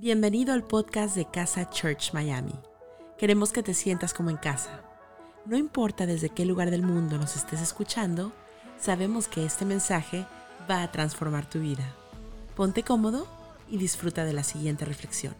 Bienvenido al podcast de Casa Church Miami. Queremos que te sientas como en casa. No importa desde qué lugar del mundo nos estés escuchando, sabemos que este mensaje va a transformar tu vida. Ponte cómodo y disfruta de la siguiente reflexión.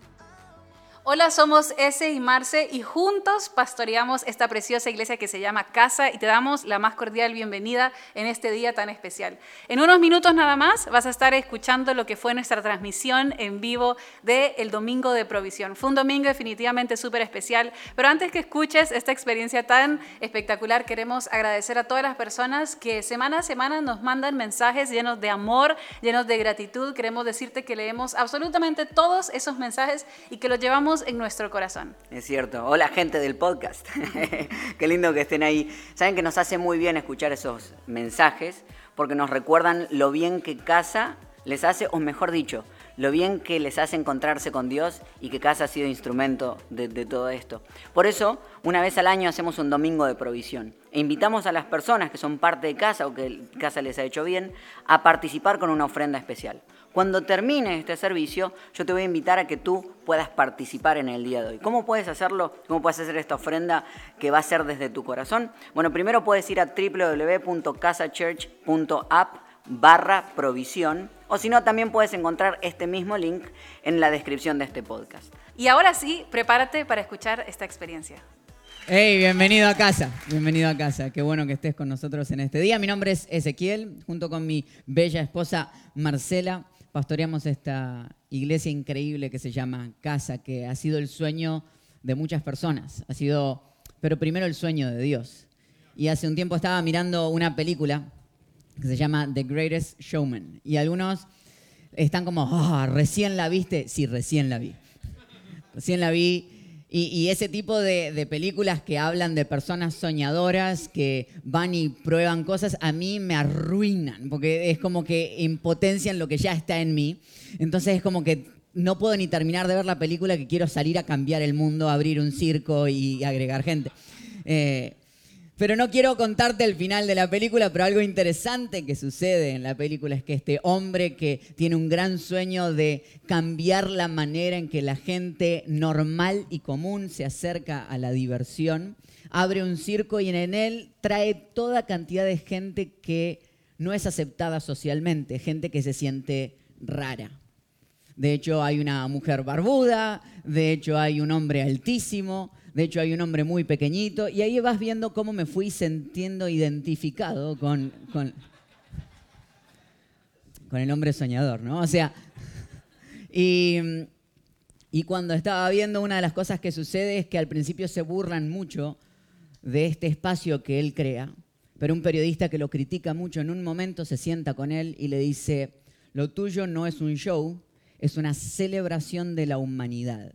Hola, somos Ese y Marce y juntos pastoreamos esta preciosa iglesia que se llama Casa y te damos la más cordial bienvenida en este día tan especial. En unos minutos nada más vas a estar escuchando lo que fue nuestra transmisión en vivo del el Domingo de Provisión. Fue un domingo definitivamente súper especial, pero antes que escuches esta experiencia tan espectacular, queremos agradecer a todas las personas que semana a semana nos mandan mensajes llenos de amor, llenos de gratitud. Queremos decirte que leemos absolutamente todos esos mensajes y que los llevamos en nuestro corazón. Es cierto. Hola gente del podcast. Qué lindo que estén ahí. Saben que nos hace muy bien escuchar esos mensajes porque nos recuerdan lo bien que casa les hace, o mejor dicho, lo bien que les hace encontrarse con Dios y que casa ha sido instrumento de, todo esto. Por eso, una vez al año hacemos un domingo de provisión e invitamos a las personas que son parte de casa o que casa les ha hecho bien a participar con una ofrenda especial. Cuando termine este servicio, yo te voy a invitar a que tú puedas participar en el día de hoy. ¿Cómo puedes hacerlo? ¿Cómo puedes hacer esta ofrenda que va a ser desde tu corazón? Bueno, primero puedes ir a www.casachurch.app barra provisión o si no, también puedes encontrar este mismo link en la descripción de este podcast. Y ahora sí, prepárate para escuchar esta experiencia. Hey, bienvenido a casa, bienvenido a casa. Qué bueno que estés con nosotros en este día. Mi nombre es Ezequiel, junto con mi bella esposa Marcela pastoreamos esta iglesia increíble que se llama Casa, que ha sido el sueño de muchas personas, ha sido, pero primero el sueño de Dios. Y hace un tiempo estaba mirando una película que se llama The Greatest Showman, y algunos están como, oh, recién la viste, sí, recién la vi. Recién la vi y, ese tipo de, películas que hablan de personas soñadoras que van y prueban cosas, a mí me arruinan, porque es como que impotencian lo que ya está en mí. Entonces es como que no puedo ni terminar de ver la película que quiero salir a cambiar el mundo, abrir un circo y agregar gente. Eh, pero no quiero contarte el final de la película, pero algo interesante que sucede en la película es que este hombre que tiene un gran sueño de cambiar la manera en que la gente normal y común se acerca a la diversión, abre un circo y en él trae toda cantidad de gente que no es aceptada socialmente, gente que se siente rara. De hecho, hay una mujer barbuda, de hecho, hay un hombre altísimo, de hecho, hay un hombre muy pequeñito y ahí vas viendo cómo me fui sintiendo identificado con, con, el hombre soñador, ¿no? O sea, y, y cuando estaba viendo una de las cosas que sucede es que al principio se burlan mucho de este espacio que él crea, pero un periodista que lo critica mucho en un momento se sienta con él y le dice, lo tuyo no es un show, es una celebración de la humanidad.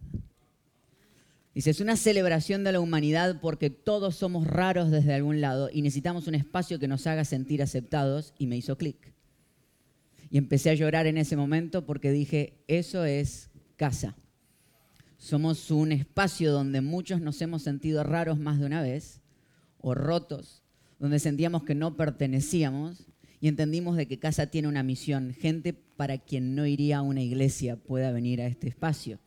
Dice, es una celebración de la humanidad porque todos somos raros desde algún lado y necesitamos un espacio que nos haga sentir aceptados y me hizo clic. Y empecé a llorar en ese momento porque dije, eso es casa. Somos un espacio donde muchos nos hemos sentido raros más de una vez o rotos, donde sentíamos que no pertenecíamos y entendimos de que casa tiene una misión. Gente para quien no iría a una iglesia pueda venir a este espacio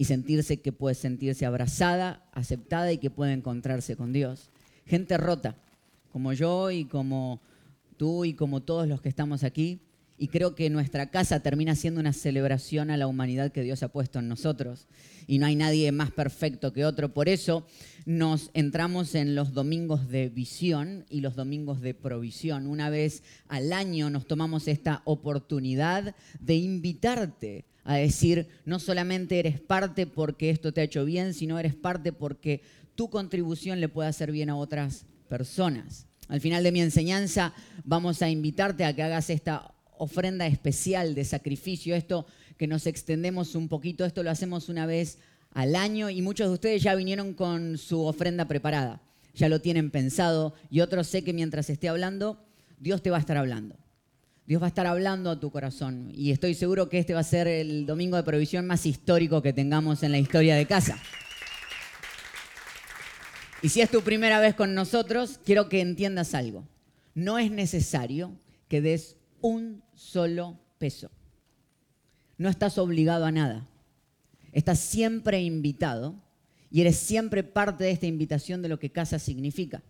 y sentirse que puede sentirse abrazada, aceptada y que puede encontrarse con Dios. Gente rota, como yo y como tú y como todos los que estamos aquí. Y creo que nuestra casa termina siendo una celebración a la humanidad que Dios ha puesto en nosotros. Y no hay nadie más perfecto que otro. Por eso nos entramos en los domingos de visión y los domingos de provisión. Una vez al año nos tomamos esta oportunidad de invitarte a decir, no solamente eres parte porque esto te ha hecho bien, sino eres parte porque tu contribución le puede hacer bien a otras personas. Al final de mi enseñanza vamos a invitarte a que hagas esta ofrenda especial de sacrificio, esto que nos extendemos un poquito, esto lo hacemos una vez al año y muchos de ustedes ya vinieron con su ofrenda preparada, ya lo tienen pensado y otros sé que mientras esté hablando, Dios te va a estar hablando. Dios va a estar hablando a tu corazón y estoy seguro que este va a ser el domingo de provisión más histórico que tengamos en la historia de casa. Y si es tu primera vez con nosotros, quiero que entiendas algo. No es necesario que des un solo peso. No estás obligado a nada. estás siempre invitado y eres siempre parte de esta invitación de lo que casa significa.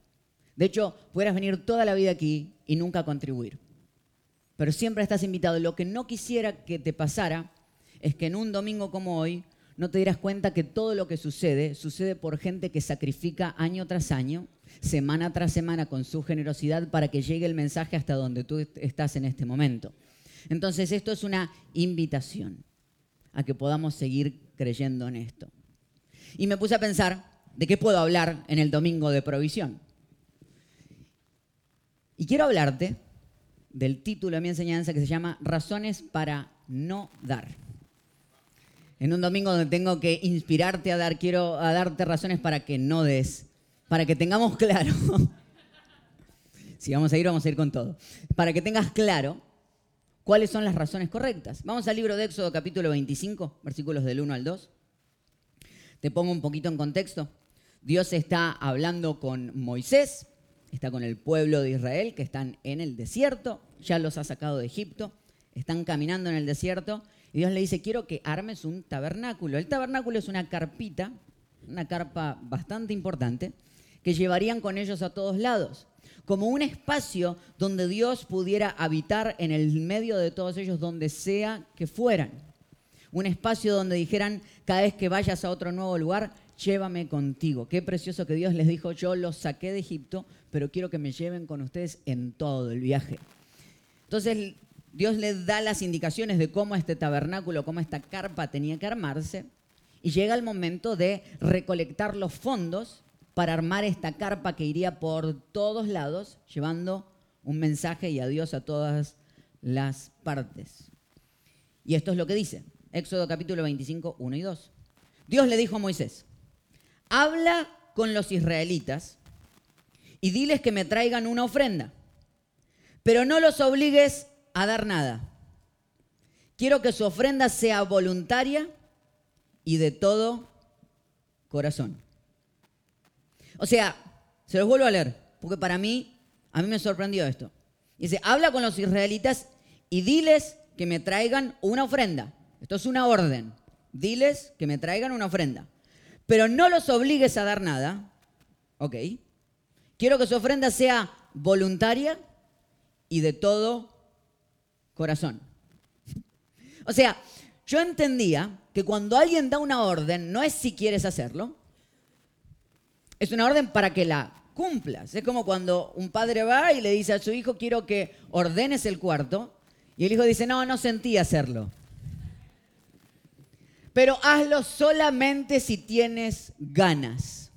De hecho, pudieras venir toda la vida aquí y nunca contribuir. Pero siempre estás invitado. Lo que no quisiera que te pasara es que en un domingo como hoy no te dieras cuenta que todo lo que sucede sucede por gente que sacrifica año tras año, semana tras semana con su generosidad para que llegue el mensaje hasta donde tú estás en este momento. Entonces esto es una invitación a que podamos seguir creyendo en esto. Y me puse a pensar de qué puedo hablar en el domingo de provisión. Y quiero hablarte del título de mi enseñanza que se llama Razones para no dar. En un domingo donde tengo que inspirarte a dar, quiero a darte razones para que no des, para que tengamos claro. si vamos a ir, vamos a ir con todo. Para que tengas claro cuáles son las razones correctas. Vamos al libro de Éxodo capítulo 25, versículos del 1 al 2. Te pongo un poquito en contexto. Dios está hablando con Moisés, está con el pueblo de Israel que están en el desierto, ya los ha sacado de Egipto, están caminando en el desierto y Dios le dice, quiero que armes un tabernáculo. El tabernáculo es una carpita, una carpa bastante importante, que llevarían con ellos a todos lados, como un espacio donde Dios pudiera habitar en el medio de todos ellos, donde sea que fueran un espacio donde dijeran, cada vez que vayas a otro nuevo lugar, llévame contigo. Qué precioso que Dios les dijo, yo los saqué de Egipto, pero quiero que me lleven con ustedes en todo el viaje. Entonces Dios les da las indicaciones de cómo este tabernáculo, cómo esta carpa tenía que armarse, y llega el momento de recolectar los fondos para armar esta carpa que iría por todos lados, llevando un mensaje y adiós a todas las partes. Y esto es lo que dice. Éxodo capítulo 25, 1 y 2. Dios le dijo a Moisés, habla con los israelitas y diles que me traigan una ofrenda, pero no los obligues a dar nada. Quiero que su ofrenda sea voluntaria y de todo corazón. O sea, se los vuelvo a leer, porque para mí, a mí me sorprendió esto. Dice, habla con los israelitas y diles que me traigan una ofrenda. Esto es una orden. Diles que me traigan una ofrenda. Pero no los obligues a dar nada. ¿Ok? Quiero que su ofrenda sea voluntaria y de todo corazón. O sea, yo entendía que cuando alguien da una orden, no es si quieres hacerlo, es una orden para que la cumplas. Es como cuando un padre va y le dice a su hijo, quiero que ordenes el cuarto, y el hijo dice, no, no sentí hacerlo pero hazlo solamente si tienes ganas.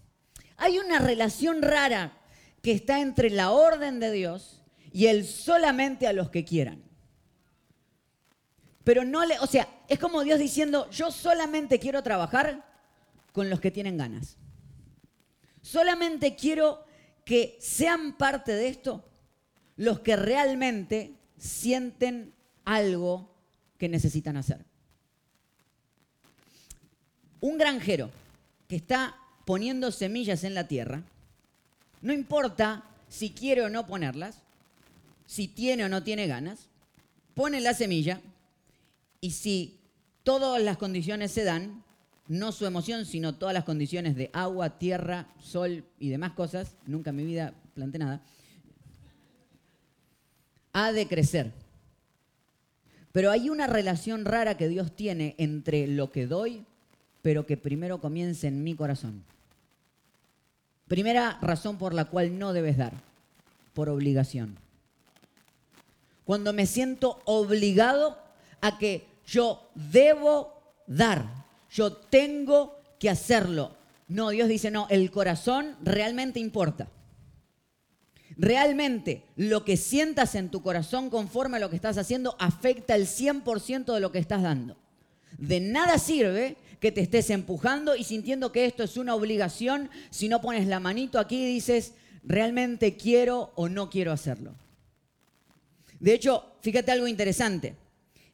Hay una relación rara que está entre la orden de Dios y el solamente a los que quieran. Pero no le, o sea, es como Dios diciendo, yo solamente quiero trabajar con los que tienen ganas. Solamente quiero que sean parte de esto los que realmente sienten algo que necesitan hacer. Un granjero que está poniendo semillas en la tierra, no importa si quiere o no ponerlas, si tiene o no tiene ganas, pone la semilla y si todas las condiciones se dan, no su emoción, sino todas las condiciones de agua, tierra, sol y demás cosas, nunca en mi vida planté nada, ha de crecer. Pero hay una relación rara que Dios tiene entre lo que doy pero que primero comience en mi corazón. Primera razón por la cual no debes dar, por obligación. Cuando me siento obligado a que yo debo dar, yo tengo que hacerlo. No, Dios dice, no, el corazón realmente importa. Realmente lo que sientas en tu corazón conforme a lo que estás haciendo afecta el 100% de lo que estás dando. De nada sirve que te estés empujando y sintiendo que esto es una obligación si no pones la manito aquí y dices, realmente quiero o no quiero hacerlo. De hecho, fíjate algo interesante.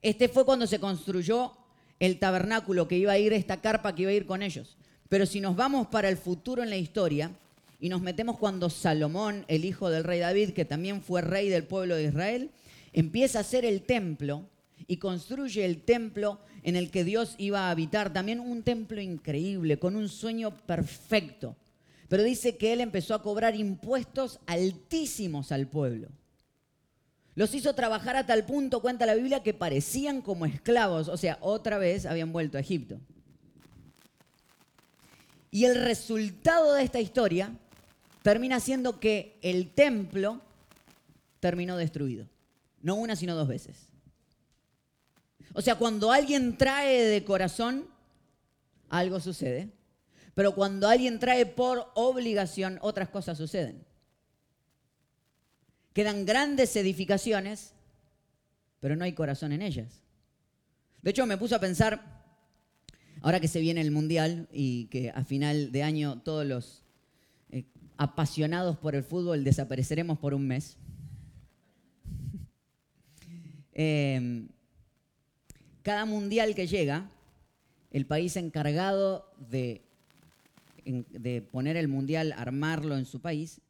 Este fue cuando se construyó el tabernáculo que iba a ir, esta carpa que iba a ir con ellos. Pero si nos vamos para el futuro en la historia y nos metemos cuando Salomón, el hijo del rey David, que también fue rey del pueblo de Israel, empieza a hacer el templo, y construye el templo en el que Dios iba a habitar. También un templo increíble, con un sueño perfecto. Pero dice que él empezó a cobrar impuestos altísimos al pueblo. Los hizo trabajar a tal punto, cuenta la Biblia, que parecían como esclavos. O sea, otra vez habían vuelto a Egipto. Y el resultado de esta historia termina siendo que el templo terminó destruido. No una, sino dos veces. O sea, cuando alguien trae de corazón, algo sucede. Pero cuando alguien trae por obligación, otras cosas suceden. Quedan grandes edificaciones, pero no hay corazón en ellas. De hecho, me puse a pensar, ahora que se viene el Mundial y que a final de año todos los eh, apasionados por el fútbol desapareceremos por un mes. eh, cada mundial que llega, el país encargado de poner el mundial, armarlo en su país,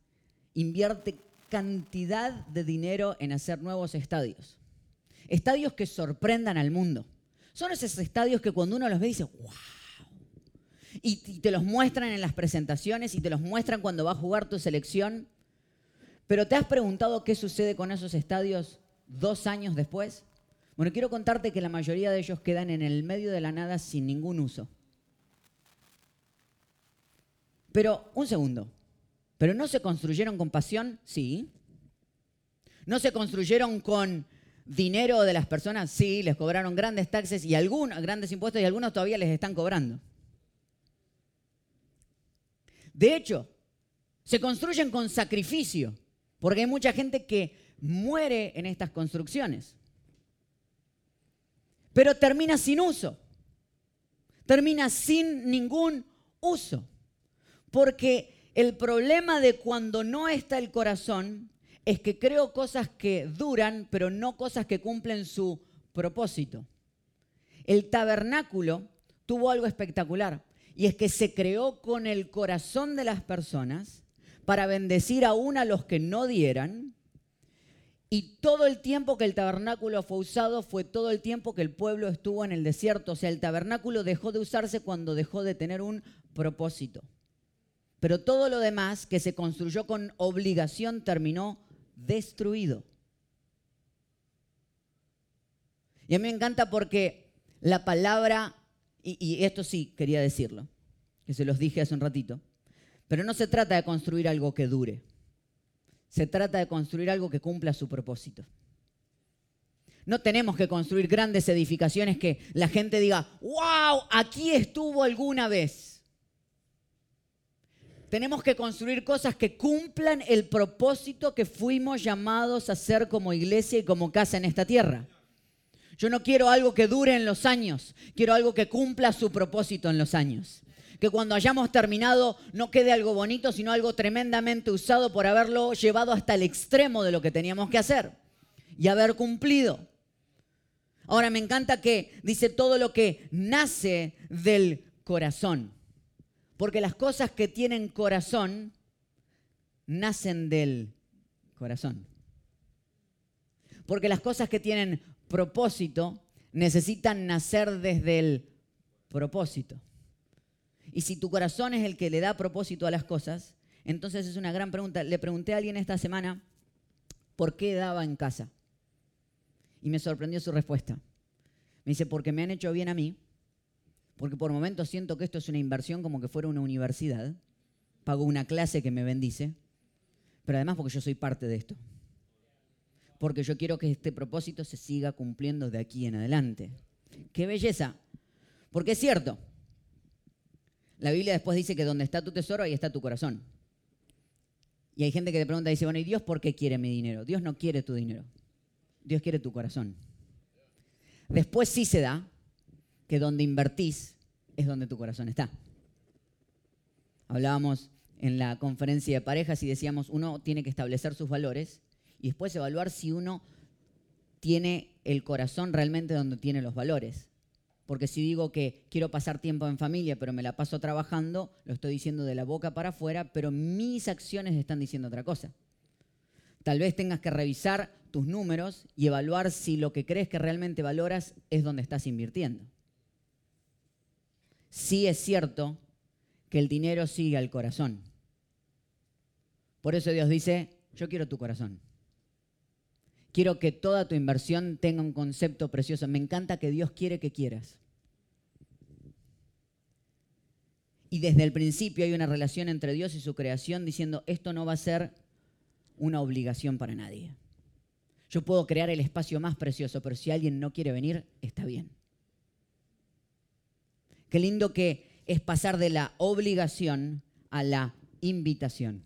invierte cantidad de dinero en hacer nuevos estadios. Estadios que sorprendan al mundo. Son esos estadios que cuando uno los ve dice, wow. Y te los muestran en las presentaciones y te los muestran cuando va a jugar tu selección. Pero ¿te has preguntado qué sucede con esos estadios dos años después? Bueno, quiero contarte que la mayoría de ellos quedan en el medio de la nada sin ningún uso. Pero, un segundo, ¿pero no se construyeron con pasión? Sí. ¿No se construyeron con dinero de las personas? Sí, les cobraron grandes taxes y algunos, grandes impuestos y algunos todavía les están cobrando. De hecho, se construyen con sacrificio, porque hay mucha gente que muere en estas construcciones pero termina sin uso. Termina sin ningún uso. Porque el problema de cuando no está el corazón es que creo cosas que duran, pero no cosas que cumplen su propósito. El tabernáculo tuvo algo espectacular y es que se creó con el corazón de las personas para bendecir aún a los que no dieran y todo el tiempo que el tabernáculo fue usado fue todo el tiempo que el pueblo estuvo en el desierto. O sea, el tabernáculo dejó de usarse cuando dejó de tener un propósito. Pero todo lo demás que se construyó con obligación terminó destruido. Y a mí me encanta porque la palabra, y, esto sí quería decirlo, que se los dije hace un ratito, pero no se trata de construir algo que dure. Se trata de construir algo que cumpla su propósito. No tenemos que construir grandes edificaciones que la gente diga, wow, aquí estuvo alguna vez. Tenemos que construir cosas que cumplan el propósito que fuimos llamados a hacer como iglesia y como casa en esta tierra. Yo no quiero algo que dure en los años, quiero algo que cumpla su propósito en los años que cuando hayamos terminado no quede algo bonito, sino algo tremendamente usado por haberlo llevado hasta el extremo de lo que teníamos que hacer y haber cumplido. Ahora me encanta que dice todo lo que nace del corazón, porque las cosas que tienen corazón nacen del corazón. Porque las cosas que tienen propósito necesitan nacer desde el propósito. Y si tu corazón es el que le da propósito a las cosas, entonces es una gran pregunta. Le pregunté a alguien esta semana por qué daba en casa. Y me sorprendió su respuesta. Me dice, porque me han hecho bien a mí, porque por momentos siento que esto es una inversión como que fuera una universidad, pago una clase que me bendice, pero además porque yo soy parte de esto. Porque yo quiero que este propósito se siga cumpliendo de aquí en adelante. ¡Qué belleza! Porque es cierto, la Biblia después dice que donde está tu tesoro, ahí está tu corazón. Y hay gente que te pregunta, dice, bueno, ¿y Dios por qué quiere mi dinero? Dios no quiere tu dinero. Dios quiere tu corazón. Después sí se da que donde invertís es donde tu corazón está. Hablábamos en la conferencia de parejas y decíamos, uno tiene que establecer sus valores y después evaluar si uno tiene el corazón realmente donde tiene los valores. Porque si digo que quiero pasar tiempo en familia, pero me la paso trabajando, lo estoy diciendo de la boca para afuera, pero mis acciones están diciendo otra cosa. Tal vez tengas que revisar tus números y evaluar si lo que crees que realmente valoras es donde estás invirtiendo. Sí es cierto que el dinero sigue al corazón. Por eso Dios dice, yo quiero tu corazón. Quiero que toda tu inversión tenga un concepto precioso. Me encanta que Dios quiere que quieras. Y desde el principio hay una relación entre Dios y su creación diciendo, esto no va a ser una obligación para nadie. Yo puedo crear el espacio más precioso, pero si alguien no quiere venir, está bien. Qué lindo que es pasar de la obligación a la invitación.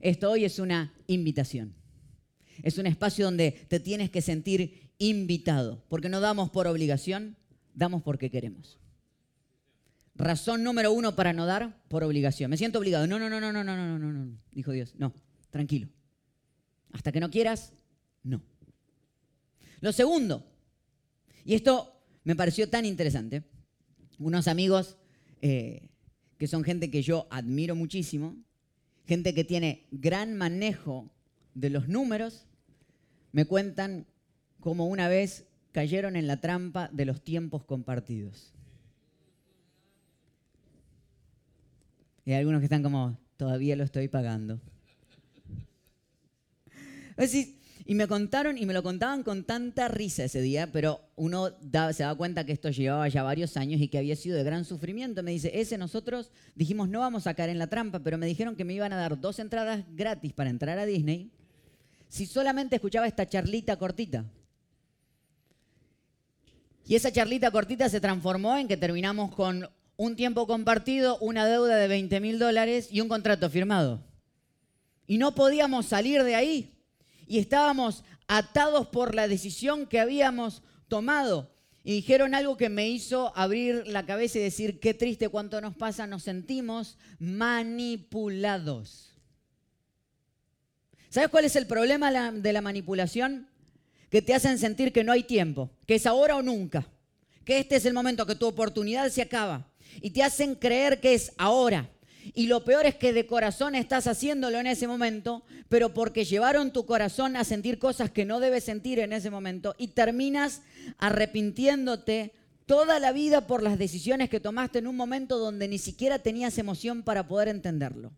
Esto hoy es una invitación. Es un espacio donde te tienes que sentir invitado, porque no damos por obligación, damos porque queremos. Razón número uno para no dar por obligación. Me siento obligado. No, no, no, no, no, no, no, no, no, dijo Dios. No, tranquilo. Hasta que no quieras, no. Lo segundo, y esto me pareció tan interesante, unos amigos eh, que son gente que yo admiro muchísimo, gente que tiene gran manejo de los números, me cuentan cómo una vez cayeron en la trampa de los tiempos compartidos. Y hay algunos que están como, todavía lo estoy pagando. y me contaron, y me lo contaban con tanta risa ese día, pero uno se da cuenta que esto llevaba ya varios años y que había sido de gran sufrimiento. Me dice, ese nosotros dijimos no vamos a caer en la trampa, pero me dijeron que me iban a dar dos entradas gratis para entrar a Disney si solamente escuchaba esta charlita cortita. Y esa charlita cortita se transformó en que terminamos con un tiempo compartido, una deuda de 20 mil dólares y un contrato firmado. Y no podíamos salir de ahí y estábamos atados por la decisión que habíamos tomado. Y dijeron algo que me hizo abrir la cabeza y decir, qué triste cuánto nos pasa, nos sentimos manipulados. ¿Sabes cuál es el problema de la manipulación? Que te hacen sentir que no hay tiempo, que es ahora o nunca, que este es el momento, que tu oportunidad se acaba. Y te hacen creer que es ahora, y lo peor es que de corazón estás haciéndolo en ese momento, pero porque llevaron tu corazón a sentir cosas que no debes sentir en ese momento y terminas arrepintiéndote toda la vida por las decisiones que tomaste en un momento donde ni siquiera tenías emoción para poder entenderlo.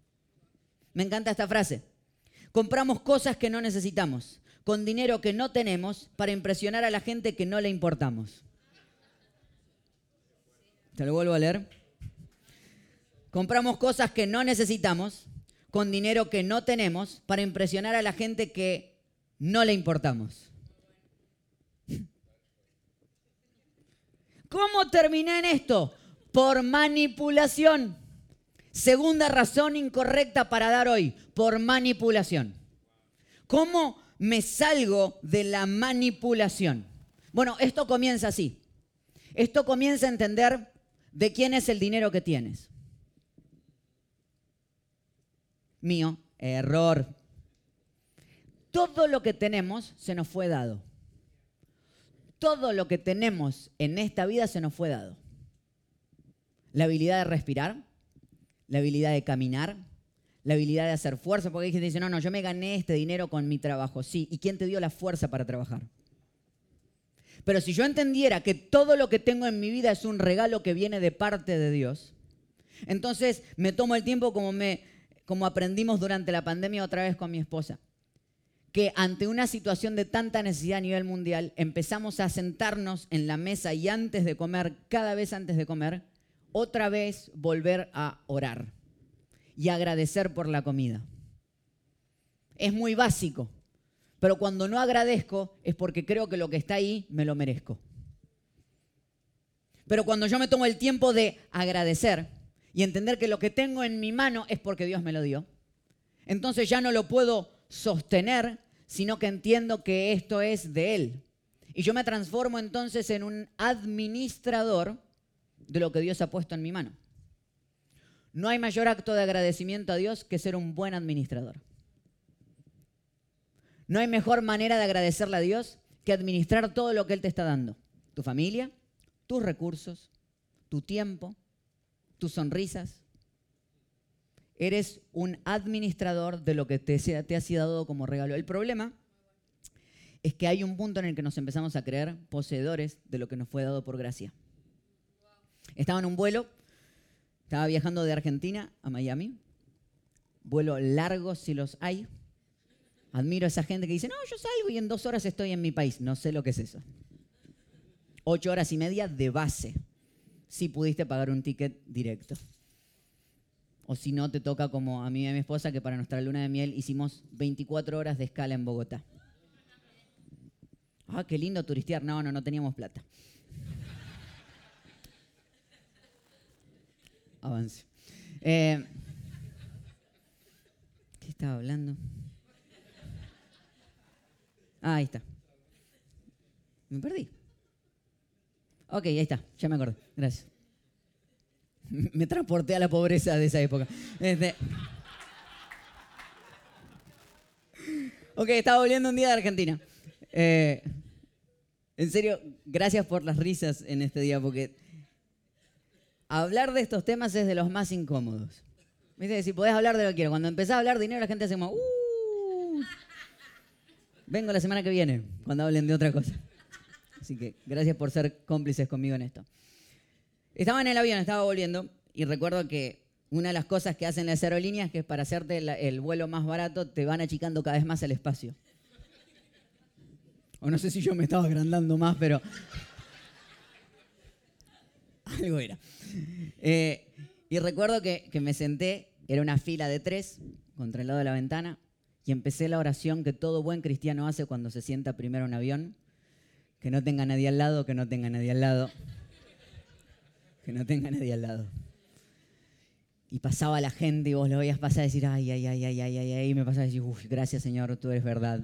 Me encanta esta frase. Compramos cosas que no necesitamos, con dinero que no tenemos, para impresionar a la gente que no le importamos. Te lo vuelvo a leer. Compramos cosas que no necesitamos con dinero que no tenemos para impresionar a la gente que no le importamos. ¿Cómo terminé en esto? Por manipulación. Segunda razón incorrecta para dar hoy, por manipulación. ¿Cómo me salgo de la manipulación? Bueno, esto comienza así. Esto comienza a entender de quién es el dinero que tienes mío, error. Todo lo que tenemos se nos fue dado. Todo lo que tenemos en esta vida se nos fue dado. La habilidad de respirar, la habilidad de caminar, la habilidad de hacer fuerza, porque hay gente que dice, no, no, yo me gané este dinero con mi trabajo. Sí, ¿y quién te dio la fuerza para trabajar? Pero si yo entendiera que todo lo que tengo en mi vida es un regalo que viene de parte de Dios, entonces me tomo el tiempo como me como aprendimos durante la pandemia otra vez con mi esposa, que ante una situación de tanta necesidad a nivel mundial, empezamos a sentarnos en la mesa y antes de comer, cada vez antes de comer, otra vez volver a orar y agradecer por la comida. Es muy básico, pero cuando no agradezco es porque creo que lo que está ahí me lo merezco. Pero cuando yo me tomo el tiempo de agradecer, y entender que lo que tengo en mi mano es porque Dios me lo dio. Entonces ya no lo puedo sostener, sino que entiendo que esto es de Él. Y yo me transformo entonces en un administrador de lo que Dios ha puesto en mi mano. No hay mayor acto de agradecimiento a Dios que ser un buen administrador. No hay mejor manera de agradecerle a Dios que administrar todo lo que Él te está dando. Tu familia, tus recursos, tu tiempo, tus sonrisas. eres un administrador de lo que te, te ha sido dado como regalo. El problema es que hay un punto en el que nos empezamos a creer poseedores de lo que nos fue dado por gracia. Estaba en un vuelo, estaba viajando de Argentina a Miami, vuelo largo si los hay. Admiro a esa gente que dice, no, yo salgo y en dos horas estoy en mi país. No sé lo que es eso. Ocho horas y media de base, si pudiste pagar un ticket directo. O si no, te toca como a mí y a mi esposa, que para nuestra luna de miel hicimos 24 horas de escala en Bogotá. Ah, qué lindo turistear. No, no, no teníamos plata. Avance. Eh, ¿Qué estaba hablando? Ah, ahí está. Me perdí. Ok, ahí está. Ya me acordé. Gracias. Me transporté a la pobreza de esa época. Este- Ok, estaba volviendo un día de Argentina. Eh, en serio, gracias por las risas en este día, porque hablar de estos temas es de los más incómodos. ¿Viste? Si podés hablar de lo que quiero. Cuando empezás a hablar de dinero, la gente hace como, "Uh". Vengo la semana que viene, cuando hablen de otra cosa. Así que gracias por ser cómplices conmigo en esto. Estaba en el avión, estaba volviendo, y recuerdo que una de las cosas que hacen las aerolíneas, que es para hacerte el vuelo más barato, te van achicando cada vez más el espacio. O no sé si yo me estaba agrandando más, pero algo era. Eh, y recuerdo que, que me senté, era una fila de tres, contra el lado de la ventana, y empecé la oración que todo buen cristiano hace cuando se sienta primero en un avión. Que no tenga nadie al lado, que no tenga nadie al lado. Que no tenga nadie al lado. Y pasaba la gente y vos lo veías pasar y decir, ay, ay, ay, ay, ay, ay, ay. Y me pasaba a decir, uff, gracias Señor, tú eres verdad.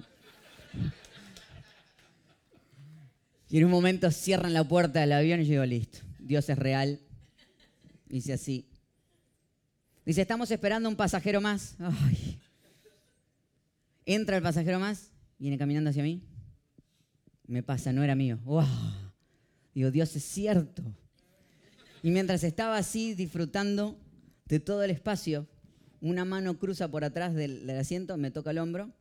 Y en un momento cierran la puerta del avión y yo digo, listo, Dios es real. Dice así. Dice, estamos esperando un pasajero más. Ay. Entra el pasajero más, viene caminando hacia mí. Me pasa, no era mío. ¡Wow! Digo, Dios es cierto. Y mientras estaba así disfrutando de todo el espacio, una mano cruza por atrás del, asiento, me toca el hombro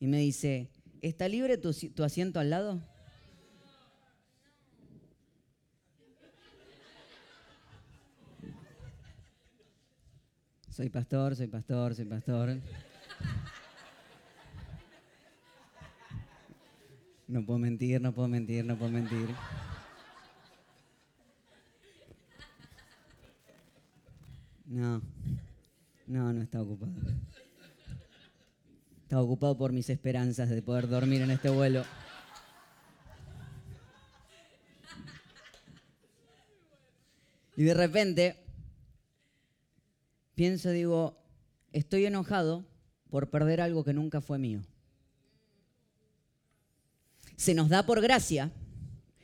y me dice, ¿está libre tu, tu asiento al lado? Soy pastor, soy pastor, soy pastor. No puedo mentir, no puedo mentir, no puedo mentir. No, no, no estaba ocupado. Estaba ocupado por mis esperanzas de poder dormir en este vuelo. Y de repente pienso, digo, estoy enojado por perder algo que nunca fue mío. Se nos da por gracia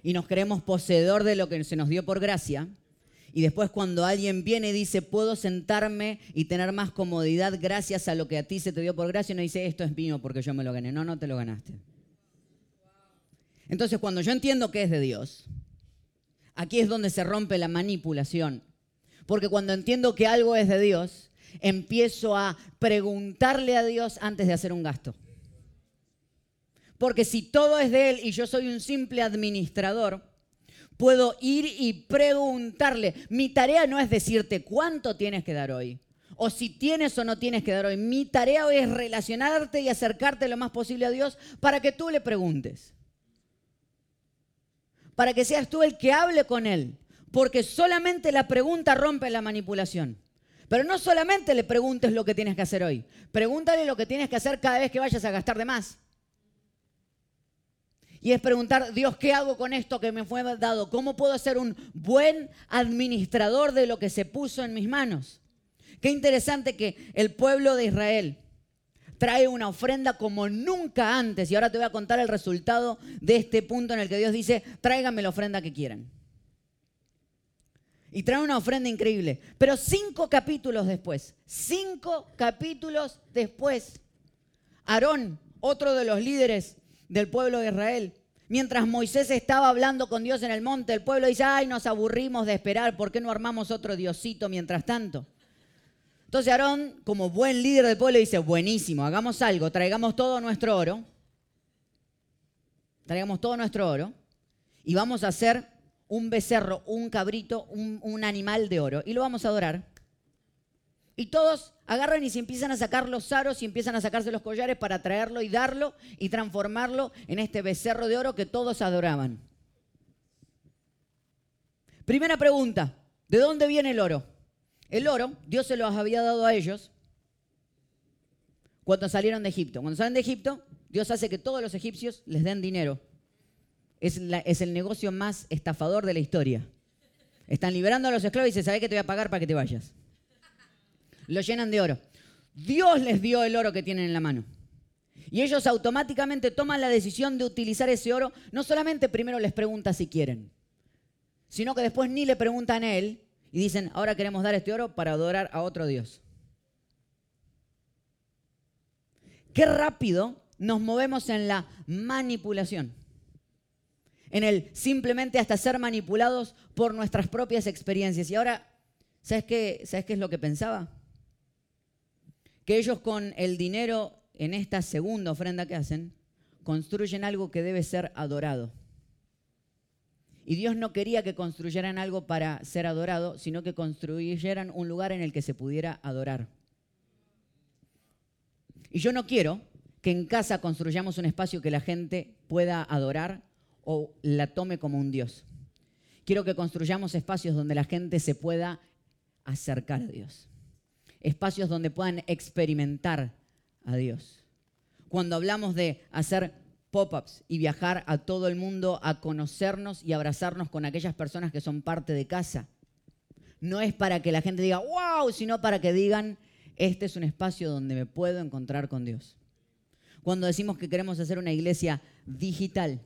y nos creemos poseedor de lo que se nos dio por gracia. Y después cuando alguien viene y dice, puedo sentarme y tener más comodidad gracias a lo que a ti se te dio por gracia, uno dice, esto es mío porque yo me lo gané. No, no te lo ganaste. Entonces cuando yo entiendo que es de Dios, aquí es donde se rompe la manipulación. Porque cuando entiendo que algo es de Dios, empiezo a preguntarle a Dios antes de hacer un gasto. Porque si todo es de Él y yo soy un simple administrador, puedo ir y preguntarle. Mi tarea no es decirte cuánto tienes que dar hoy, o si tienes o no tienes que dar hoy. Mi tarea hoy es relacionarte y acercarte lo más posible a Dios para que tú le preguntes. Para que seas tú el que hable con Él. Porque solamente la pregunta rompe la manipulación. Pero no solamente le preguntes lo que tienes que hacer hoy. Pregúntale lo que tienes que hacer cada vez que vayas a gastar de más. Y es preguntar, Dios, ¿qué hago con esto que me fue dado? ¿Cómo puedo ser un buen administrador de lo que se puso en mis manos? Qué interesante que el pueblo de Israel trae una ofrenda como nunca antes. Y ahora te voy a contar el resultado de este punto en el que Dios dice, tráigame la ofrenda que quieran. Y trae una ofrenda increíble. Pero cinco capítulos después, cinco capítulos después, Aarón, otro de los líderes del pueblo de Israel, mientras Moisés estaba hablando con Dios en el monte, el pueblo dice, ay, nos aburrimos de esperar, ¿por qué no armamos otro diosito mientras tanto? Entonces Aarón, como buen líder del pueblo, dice, buenísimo, hagamos algo, traigamos todo nuestro oro, traigamos todo nuestro oro y vamos a hacer un becerro, un cabrito, un, un animal de oro y lo vamos a adorar. Y todos agarran y se empiezan a sacar los aros y empiezan a sacarse los collares para traerlo y darlo y transformarlo en este becerro de oro que todos adoraban. Primera pregunta, ¿de dónde viene el oro? El oro, Dios se los había dado a ellos cuando salieron de Egipto. Cuando salen de Egipto, Dios hace que todos los egipcios les den dinero. Es, es el negocio más estafador de la historia. Están liberando a los esclavos y dicen, ¿sabes qué te voy a pagar para que te vayas? Lo llenan de oro. Dios les dio el oro que tienen en la mano. Y ellos automáticamente toman la decisión de utilizar ese oro. No solamente primero les pregunta si quieren, sino que después ni le preguntan a él y dicen, ahora queremos dar este oro para adorar a otro Dios. Qué rápido nos movemos en la manipulación. En el simplemente hasta ser manipulados por nuestras propias experiencias. Y ahora, ¿sabes qué, ¿sabes qué es lo que pensaba? Que ellos con el dinero en esta segunda ofrenda que hacen, construyen algo que debe ser adorado. Y Dios no quería que construyeran algo para ser adorado, sino que construyeran un lugar en el que se pudiera adorar. Y yo no quiero que en casa construyamos un espacio que la gente pueda adorar o la tome como un Dios. Quiero que construyamos espacios donde la gente se pueda acercar a Dios. Espacios donde puedan experimentar a Dios. Cuando hablamos de hacer pop-ups y viajar a todo el mundo a conocernos y abrazarnos con aquellas personas que son parte de casa. No es para que la gente diga, wow, sino para que digan, este es un espacio donde me puedo encontrar con Dios. Cuando decimos que queremos hacer una iglesia digital,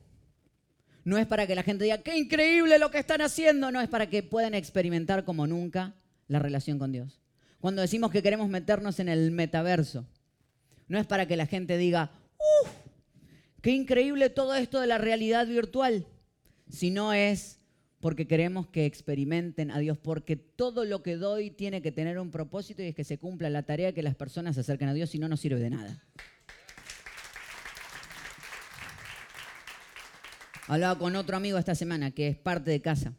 no es para que la gente diga, qué increíble lo que están haciendo, no es para que puedan experimentar como nunca la relación con Dios. Cuando decimos que queremos meternos en el metaverso, no es para que la gente diga, uff, Qué increíble todo esto de la realidad virtual. Si no es porque queremos que experimenten a Dios, porque todo lo que doy tiene que tener un propósito y es que se cumpla la tarea que las personas se acerquen a Dios, si no, no sirve de nada. Hablaba con otro amigo esta semana que es parte de casa.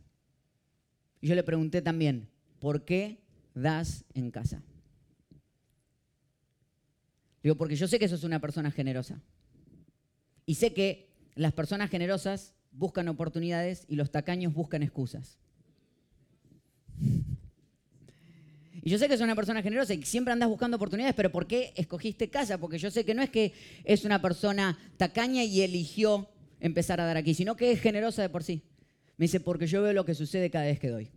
Y yo le pregunté también, ¿por qué das en casa? Digo, porque yo sé que sos una persona generosa. Y sé que las personas generosas buscan oportunidades y los tacaños buscan excusas. Y yo sé que es una persona generosa y siempre andas buscando oportunidades, pero ¿por qué escogiste casa? Porque yo sé que no es que es una persona tacaña y eligió empezar a dar aquí, sino que es generosa de por sí. Me dice, porque yo veo lo que sucede cada vez que doy.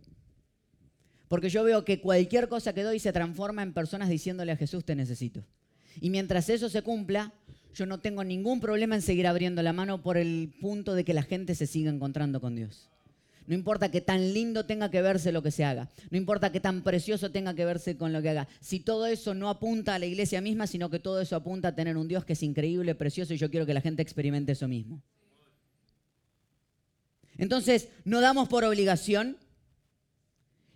Porque yo veo que cualquier cosa que doy se transforma en personas diciéndole a Jesús, te necesito. Y mientras eso se cumpla, yo no tengo ningún problema en seguir abriendo la mano por el punto de que la gente se siga encontrando con Dios. No importa que tan lindo tenga que verse lo que se haga. No importa que tan precioso tenga que verse con lo que haga. Si todo eso no apunta a la iglesia misma, sino que todo eso apunta a tener un Dios que es increíble, precioso, y yo quiero que la gente experimente eso mismo. Entonces, no damos por obligación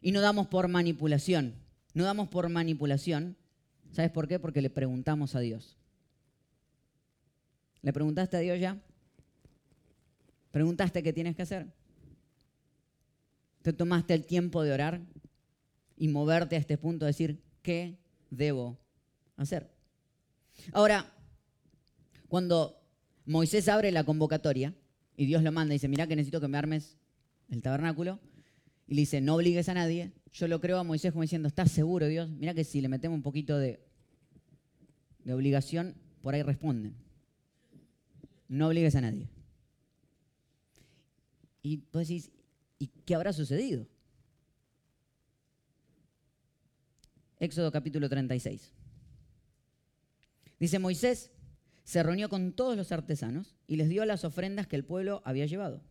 y no damos por manipulación. No damos por manipulación. ¿Sabes por qué? Porque le preguntamos a Dios. ¿Le preguntaste a Dios ya? ¿Preguntaste qué tienes que hacer? ¿Te tomaste el tiempo de orar y moverte a este punto de decir, ¿qué debo hacer? Ahora, cuando Moisés abre la convocatoria y Dios lo manda y dice, mira que necesito que me armes el tabernáculo, y le dice, no obligues a nadie, yo lo creo a Moisés como diciendo, ¿estás seguro Dios? Mira que si le metemos un poquito de, de obligación, por ahí responden. No obligues a nadie. Y pues decís, ¿y qué habrá sucedido? Éxodo capítulo 36. Dice Moisés se reunió con todos los artesanos y les dio las ofrendas que el pueblo había llevado.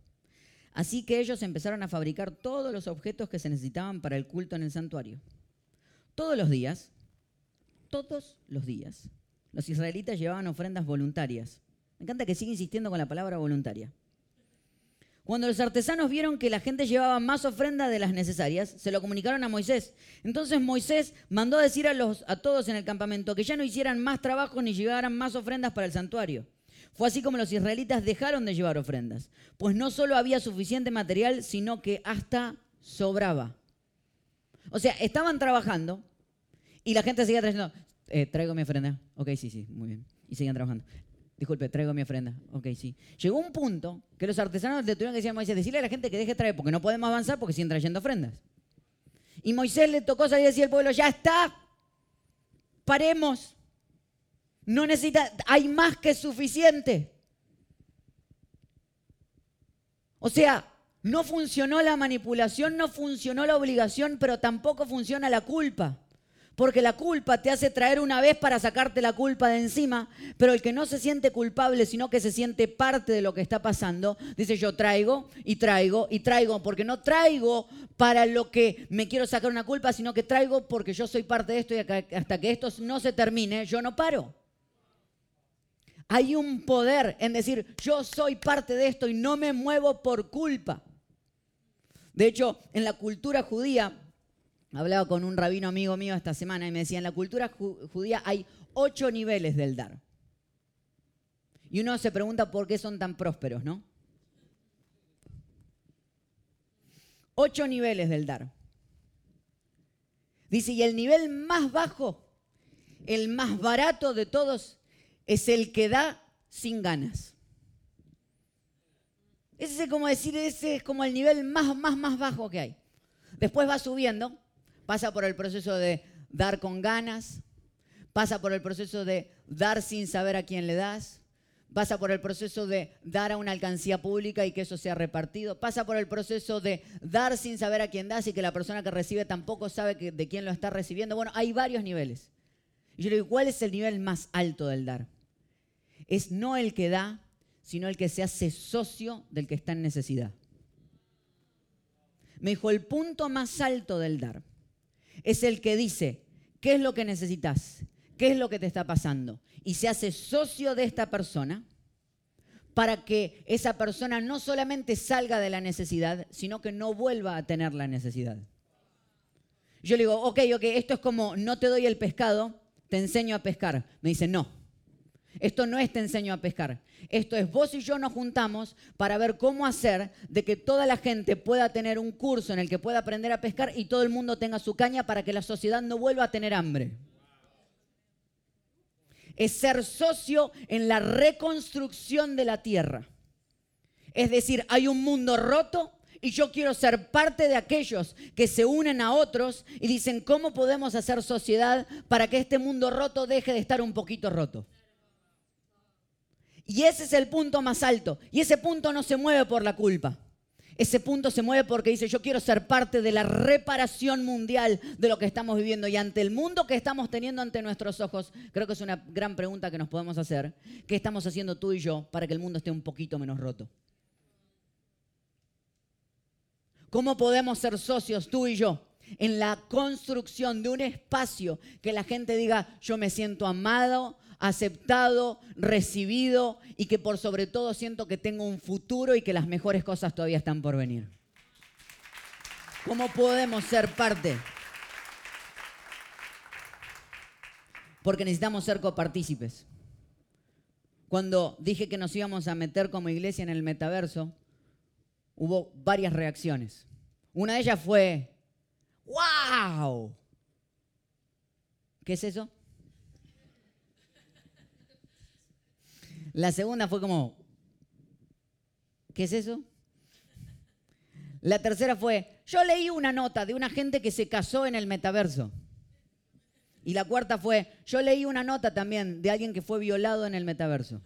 Así que ellos empezaron a fabricar todos los objetos que se necesitaban para el culto en el santuario. Todos los días, todos los días, los israelitas llevaban ofrendas voluntarias me encanta que siga insistiendo con la palabra voluntaria. Cuando los artesanos vieron que la gente llevaba más ofrendas de las necesarias, se lo comunicaron a Moisés. Entonces Moisés mandó decir a, los, a todos en el campamento que ya no hicieran más trabajo ni llevaran más ofrendas para el santuario. Fue así como los israelitas dejaron de llevar ofrendas, pues no solo había suficiente material, sino que hasta sobraba. O sea, estaban trabajando y la gente seguía trayendo, eh, traigo mi ofrenda. Ok, sí, sí, muy bien. Y seguían trabajando. Disculpe, traigo mi ofrenda. Ok, sí. Llegó un punto que los artesanos le tuvieron que decir a Moisés, decirle a la gente que deje de traer porque no podemos avanzar porque siguen trayendo ofrendas. Y Moisés le tocó salir y decir al pueblo, ya está, paremos. No necesita, hay más que suficiente. O sea, no funcionó la manipulación, no funcionó la obligación, pero tampoco funciona la culpa. Porque la culpa te hace traer una vez para sacarte la culpa de encima, pero el que no se siente culpable, sino que se siente parte de lo que está pasando, dice yo traigo y traigo y traigo, porque no traigo para lo que me quiero sacar una culpa, sino que traigo porque yo soy parte de esto y hasta que esto no se termine, yo no paro. Hay un poder en decir, yo soy parte de esto y no me muevo por culpa. De hecho, en la cultura judía, hablaba con un rabino amigo mío esta semana y me decía, en la cultura judía hay ocho niveles del dar. Y uno se pregunta por qué son tan prósperos, ¿no? Ocho niveles del dar. Dice, y el nivel más bajo, el más barato de todos, es el que da sin ganas. Ese es como decir, ese es como el nivel más, más, más bajo que hay. Después va subiendo, pasa por el proceso de dar con ganas, pasa por el proceso de dar sin saber a quién le das, pasa por el proceso de dar a una alcancía pública y que eso sea repartido, pasa por el proceso de dar sin saber a quién das y que la persona que recibe tampoco sabe de quién lo está recibiendo. Bueno, hay varios niveles. Y yo le digo, ¿cuál es el nivel más alto del dar? Es no el que da, sino el que se hace socio del que está en necesidad. Me dijo, el punto más alto del dar es el que dice, ¿qué es lo que necesitas? ¿Qué es lo que te está pasando? Y se hace socio de esta persona para que esa persona no solamente salga de la necesidad, sino que no vuelva a tener la necesidad. Yo le digo, ok, ok, esto es como no te doy el pescado, te enseño a pescar. Me dice, no, esto no es te enseño a pescar. Esto es vos y yo nos juntamos para ver cómo hacer de que toda la gente pueda tener un curso en el que pueda aprender a pescar y todo el mundo tenga su caña para que la sociedad no vuelva a tener hambre. Es ser socio en la reconstrucción de la tierra. Es decir, hay un mundo roto y yo quiero ser parte de aquellos que se unen a otros y dicen, ¿cómo podemos hacer sociedad para que este mundo roto deje de estar un poquito roto? Y ese es el punto más alto. Y ese punto no se mueve por la culpa. Ese punto se mueve porque dice, yo quiero ser parte de la reparación mundial de lo que estamos viviendo. Y ante el mundo que estamos teniendo ante nuestros ojos, creo que es una gran pregunta que nos podemos hacer. ¿Qué estamos haciendo tú y yo para que el mundo esté un poquito menos roto? ¿Cómo podemos ser socios tú y yo en la construcción de un espacio que la gente diga, yo me siento amado, aceptado, recibido y que por sobre todo siento que tengo un futuro y que las mejores cosas todavía están por venir. ¿Cómo podemos ser parte? Porque necesitamos ser copartícipes. Cuando dije que nos íbamos a meter como iglesia en el metaverso, hubo varias reacciones. Una de ellas fue, ¡Wow! ¿Qué es eso? La segunda fue como, ¿qué es eso? La tercera fue, yo leí una nota de una gente que se casó en el metaverso. Y la cuarta fue, yo leí una nota también de alguien que fue violado en el metaverso.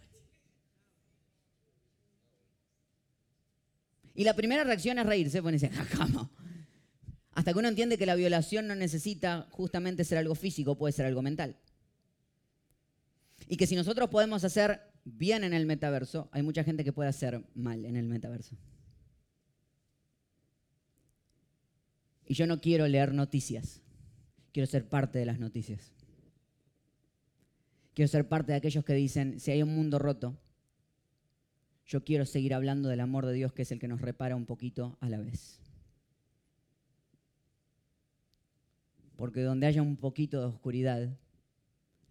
Y la primera reacción es reírse, dice, ¿cómo? Hasta que uno entiende que la violación no necesita justamente ser algo físico, puede ser algo mental. Y que si nosotros podemos hacer bien en el metaverso, hay mucha gente que puede hacer mal en el metaverso. Y yo no quiero leer noticias, quiero ser parte de las noticias. Quiero ser parte de aquellos que dicen, si hay un mundo roto, yo quiero seguir hablando del amor de Dios que es el que nos repara un poquito a la vez. Porque donde haya un poquito de oscuridad,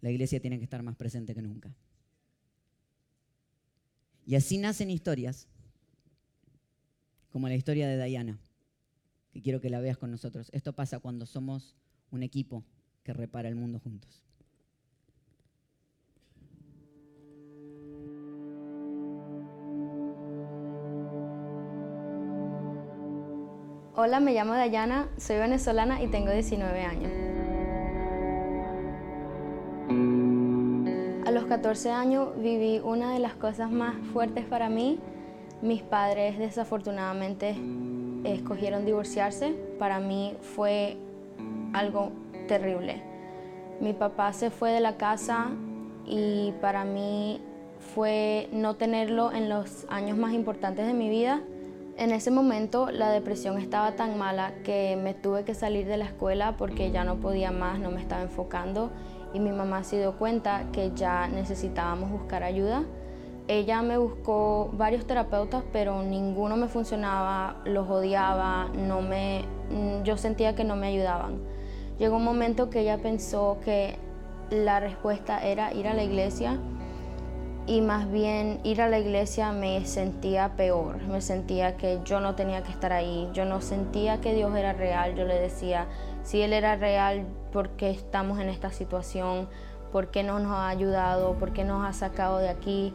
la iglesia tiene que estar más presente que nunca. Y así nacen historias, como la historia de Diana, que quiero que la veas con nosotros. Esto pasa cuando somos un equipo que repara el mundo juntos. Hola, me llamo Dayana, soy venezolana y tengo 19 años. 14 años viví una de las cosas más fuertes para mí. Mis padres desafortunadamente escogieron divorciarse. Para mí fue algo terrible. Mi papá se fue de la casa y para mí fue no tenerlo en los años más importantes de mi vida. En ese momento la depresión estaba tan mala que me tuve que salir de la escuela porque ya no podía más, no me estaba enfocando y mi mamá se dio cuenta que ya necesitábamos buscar ayuda. Ella me buscó varios terapeutas, pero ninguno me funcionaba, los odiaba, no me, yo sentía que no me ayudaban. Llegó un momento que ella pensó que la respuesta era ir a la iglesia y más bien ir a la iglesia me sentía peor, me sentía que yo no tenía que estar ahí, yo no sentía que Dios era real, yo le decía, si Él era real, ¿por qué estamos en esta situación? ¿Por qué no nos ha ayudado? ¿Por qué nos ha sacado de aquí?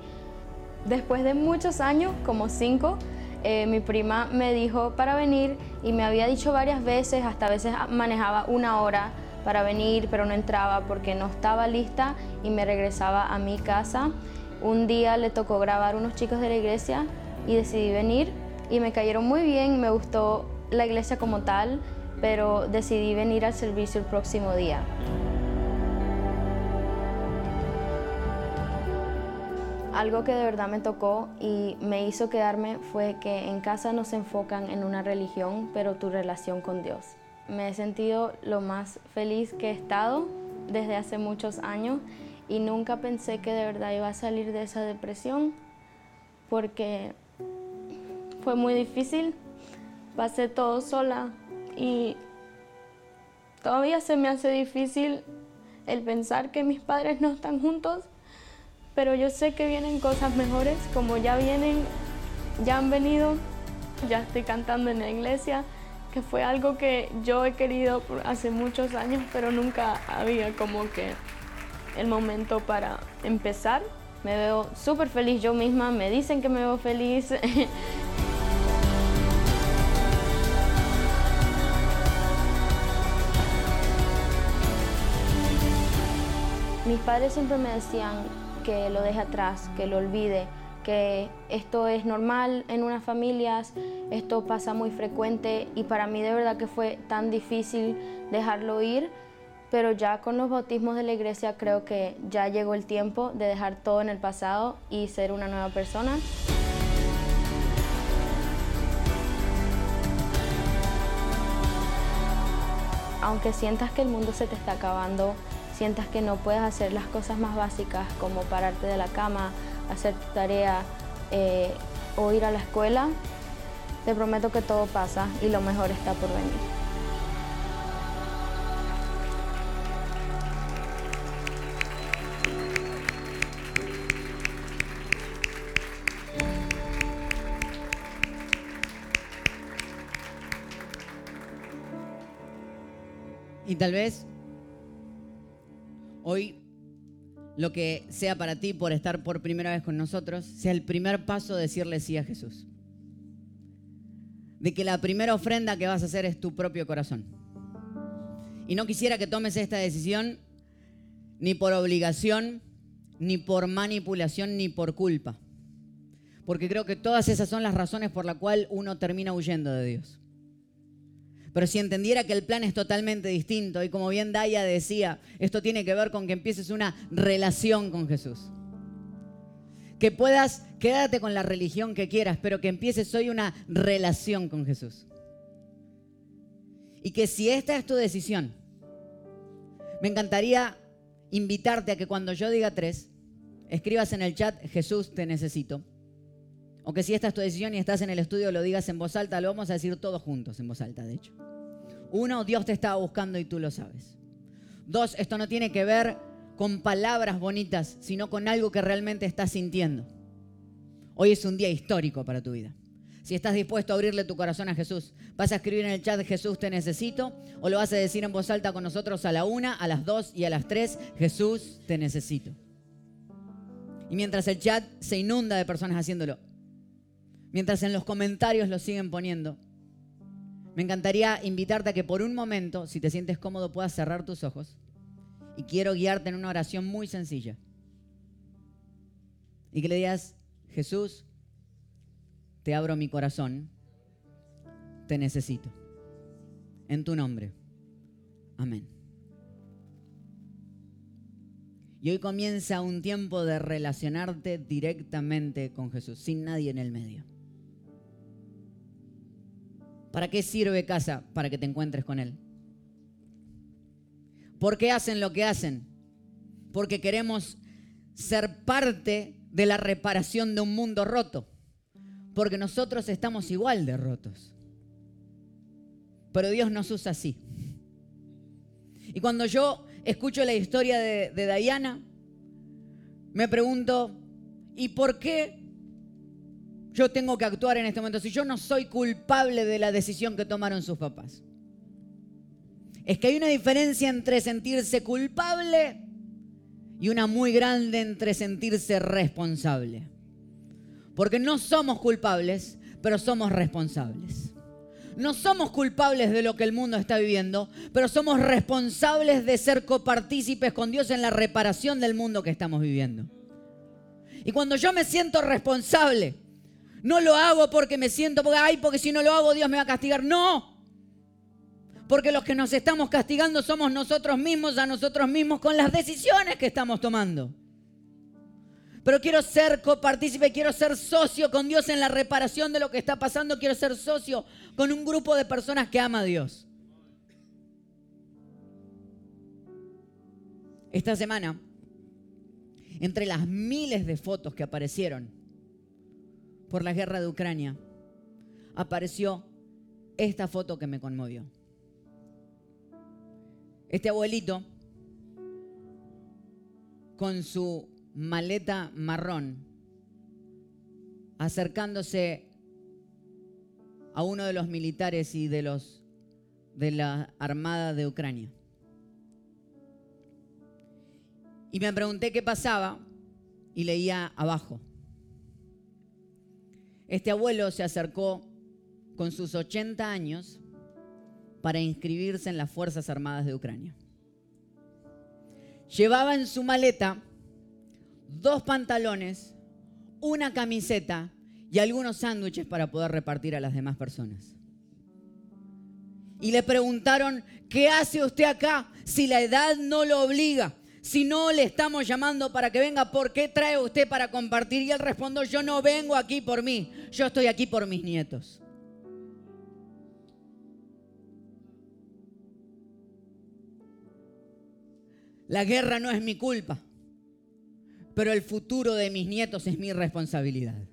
Después de muchos años, como cinco, eh, mi prima me dijo para venir y me había dicho varias veces, hasta a veces manejaba una hora para venir, pero no entraba porque no estaba lista y me regresaba a mi casa. Un día le tocó grabar unos chicos de la iglesia y decidí venir y me cayeron muy bien, me gustó la iglesia como tal, pero decidí venir al servicio el próximo día. Algo que de verdad me tocó y me hizo quedarme fue que en casa no se enfocan en una religión, pero tu relación con Dios. Me he sentido lo más feliz que he estado desde hace muchos años y nunca pensé que de verdad iba a salir de esa depresión porque fue muy difícil. Pasé todo sola y todavía se me hace difícil el pensar que mis padres no están juntos pero yo sé que vienen cosas mejores, como ya vienen, ya han venido, ya estoy cantando en la iglesia, que fue algo que yo he querido hace muchos años, pero nunca había como que el momento para empezar. Me veo súper feliz yo misma, me dicen que me veo feliz. padres siempre me decían, que lo deje atrás, que lo olvide, que esto es normal en unas familias, esto pasa muy frecuente y para mí de verdad que fue tan difícil dejarlo ir, pero ya con los bautismos de la iglesia creo que ya llegó el tiempo de dejar todo en el pasado y ser una nueva persona. Aunque sientas que el mundo se te está acabando, sientas que no puedes hacer las cosas más básicas como pararte de la cama, hacer tu tarea eh, o ir a la escuela, te prometo que todo pasa y lo mejor está por venir. Y tal vez hoy lo que sea para ti por estar por primera vez con nosotros, sea el primer paso de decirle sí a Jesús. De que la primera ofrenda que vas a hacer es tu propio corazón. Y no quisiera que tomes esta decisión ni por obligación, ni por manipulación, ni por culpa. Porque creo que todas esas son las razones por las cuales uno termina huyendo de Dios. Pero si entendiera que el plan es totalmente distinto y como bien Daya decía, esto tiene que ver con que empieces una relación con Jesús. Que puedas quedarte con la religión que quieras, pero que empieces hoy una relación con Jesús. Y que si esta es tu decisión, me encantaría invitarte a que cuando yo diga tres, escribas en el chat, Jesús te necesito. O que si esta es tu decisión y estás en el estudio lo digas en voz alta, lo vamos a decir todos juntos en voz alta, de hecho. Uno, Dios te estaba buscando y tú lo sabes. Dos, esto no tiene que ver con palabras bonitas, sino con algo que realmente estás sintiendo. Hoy es un día histórico para tu vida. Si estás dispuesto a abrirle tu corazón a Jesús, vas a escribir en el chat Jesús te necesito o lo vas a decir en voz alta con nosotros a la una, a las dos y a las tres, Jesús te necesito. Y mientras el chat se inunda de personas haciéndolo, mientras en los comentarios lo siguen poniendo, me encantaría invitarte a que por un momento, si te sientes cómodo, puedas cerrar tus ojos. Y quiero guiarte en una oración muy sencilla. Y que le digas, Jesús, te abro mi corazón, te necesito. En tu nombre. Amén. Y hoy comienza un tiempo de relacionarte directamente con Jesús, sin nadie en el medio. ¿Para qué sirve casa? Para que te encuentres con Él. ¿Por qué hacen lo que hacen? Porque queremos ser parte de la reparación de un mundo roto. Porque nosotros estamos igual de rotos. Pero Dios nos usa así. Y cuando yo escucho la historia de, de Diana, me pregunto, ¿y por qué yo tengo que actuar en este momento si yo no soy culpable de la decisión que tomaron sus papás? Es que hay una diferencia entre sentirse culpable y una muy grande entre sentirse responsable. Porque no somos culpables, pero somos responsables. No somos culpables de lo que el mundo está viviendo, pero somos responsables de ser copartícipes con Dios en la reparación del mundo que estamos viviendo. Y cuando yo me siento responsable, no lo hago porque me siento, porque, ay, porque si no lo hago Dios me va a castigar. No. Porque los que nos estamos castigando somos nosotros mismos a nosotros mismos con las decisiones que estamos tomando. Pero quiero ser copartícipe, quiero ser socio con Dios en la reparación de lo que está pasando, quiero ser socio con un grupo de personas que ama a Dios. Esta semana entre las miles de fotos que aparecieron por la guerra de Ucrania, apareció esta foto que me conmovió. Este abuelito, con su maleta marrón, acercándose a uno de los militares y de los de la armada de Ucrania. Y me pregunté qué pasaba y leía abajo. Este abuelo se acercó con sus 80 años para inscribirse en las Fuerzas Armadas de Ucrania. Llevaba en su maleta dos pantalones, una camiseta y algunos sándwiches para poder repartir a las demás personas. Y le preguntaron, ¿qué hace usted acá si la edad no lo obliga? Si no le estamos llamando para que venga, ¿por qué trae usted para compartir? Y él respondió, yo no vengo aquí por mí, yo estoy aquí por mis nietos. La guerra no es mi culpa, pero el futuro de mis nietos es mi responsabilidad.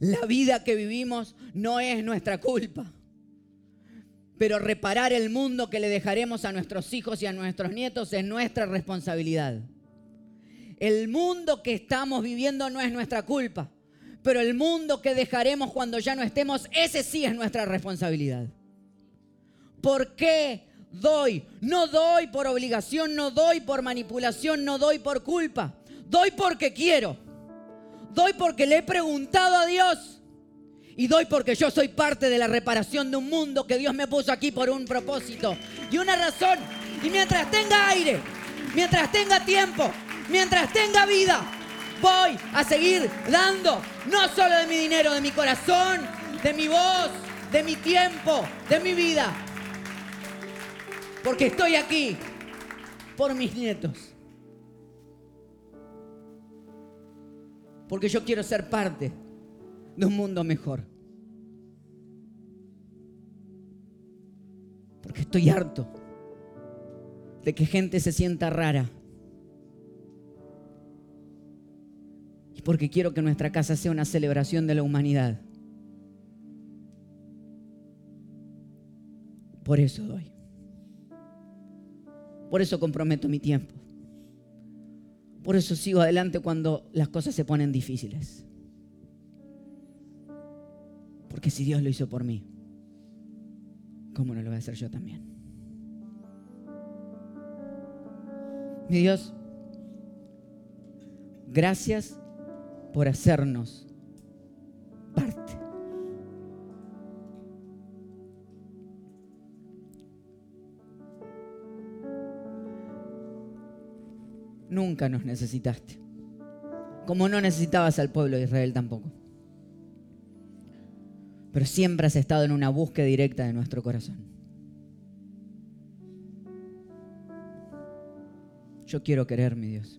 La vida que vivimos no es nuestra culpa pero reparar el mundo que le dejaremos a nuestros hijos y a nuestros nietos es nuestra responsabilidad. El mundo que estamos viviendo no es nuestra culpa, pero el mundo que dejaremos cuando ya no estemos, ese sí es nuestra responsabilidad. ¿Por qué doy? No doy por obligación, no doy por manipulación, no doy por culpa. Doy porque quiero. Doy porque le he preguntado a Dios. Y doy porque yo soy parte de la reparación de un mundo que Dios me puso aquí por un propósito y una razón. Y mientras tenga aire, mientras tenga tiempo, mientras tenga vida, voy a seguir dando, no solo de mi dinero, de mi corazón, de mi voz, de mi tiempo, de mi vida. Porque estoy aquí por mis nietos. Porque yo quiero ser parte de un mundo mejor. Porque estoy harto de que gente se sienta rara. porque quiero que nuestra casa sea una celebración de la humanidad. Por eso doy. Por eso comprometo mi tiempo. Por eso sigo adelante cuando las cosas se ponen difíciles. Porque si Dios lo hizo por mí, ¿cómo no lo voy a hacer yo también? Mi Dios, gracias por hacernos parte. Nunca nos necesitaste, como no necesitabas al pueblo de Israel tampoco. Pero siempre has estado en una búsqueda directa de nuestro corazón. Yo quiero querer, mi Dios.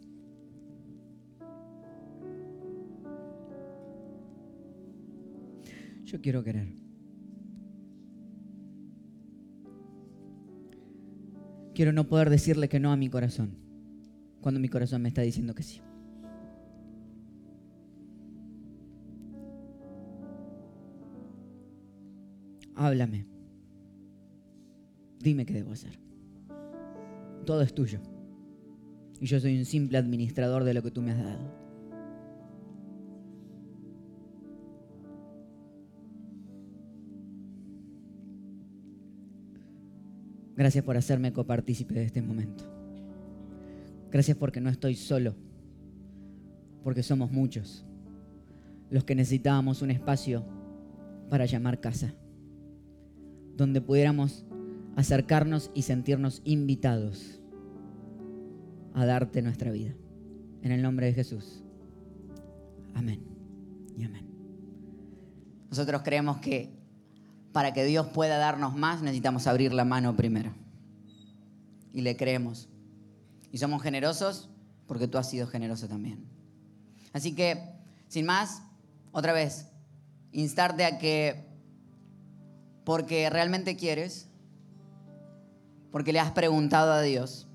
Yo quiero querer. Quiero no poder decirle que no a mi corazón cuando mi corazón me está diciendo que sí. Háblame. Dime qué debo hacer. Todo es tuyo. Y yo soy un simple administrador de lo que tú me has dado. Gracias por hacerme copartícipe de este momento. Gracias porque no estoy solo, porque somos muchos los que necesitábamos un espacio para llamar casa, donde pudiéramos acercarnos y sentirnos invitados a darte nuestra vida. En el nombre de Jesús. Amén y amén. Nosotros creemos que para que Dios pueda darnos más, necesitamos abrir la mano primero. Y le creemos. Y somos generosos porque tú has sido generoso también. Así que, sin más, otra vez, instarte a que, porque realmente quieres, porque le has preguntado a Dios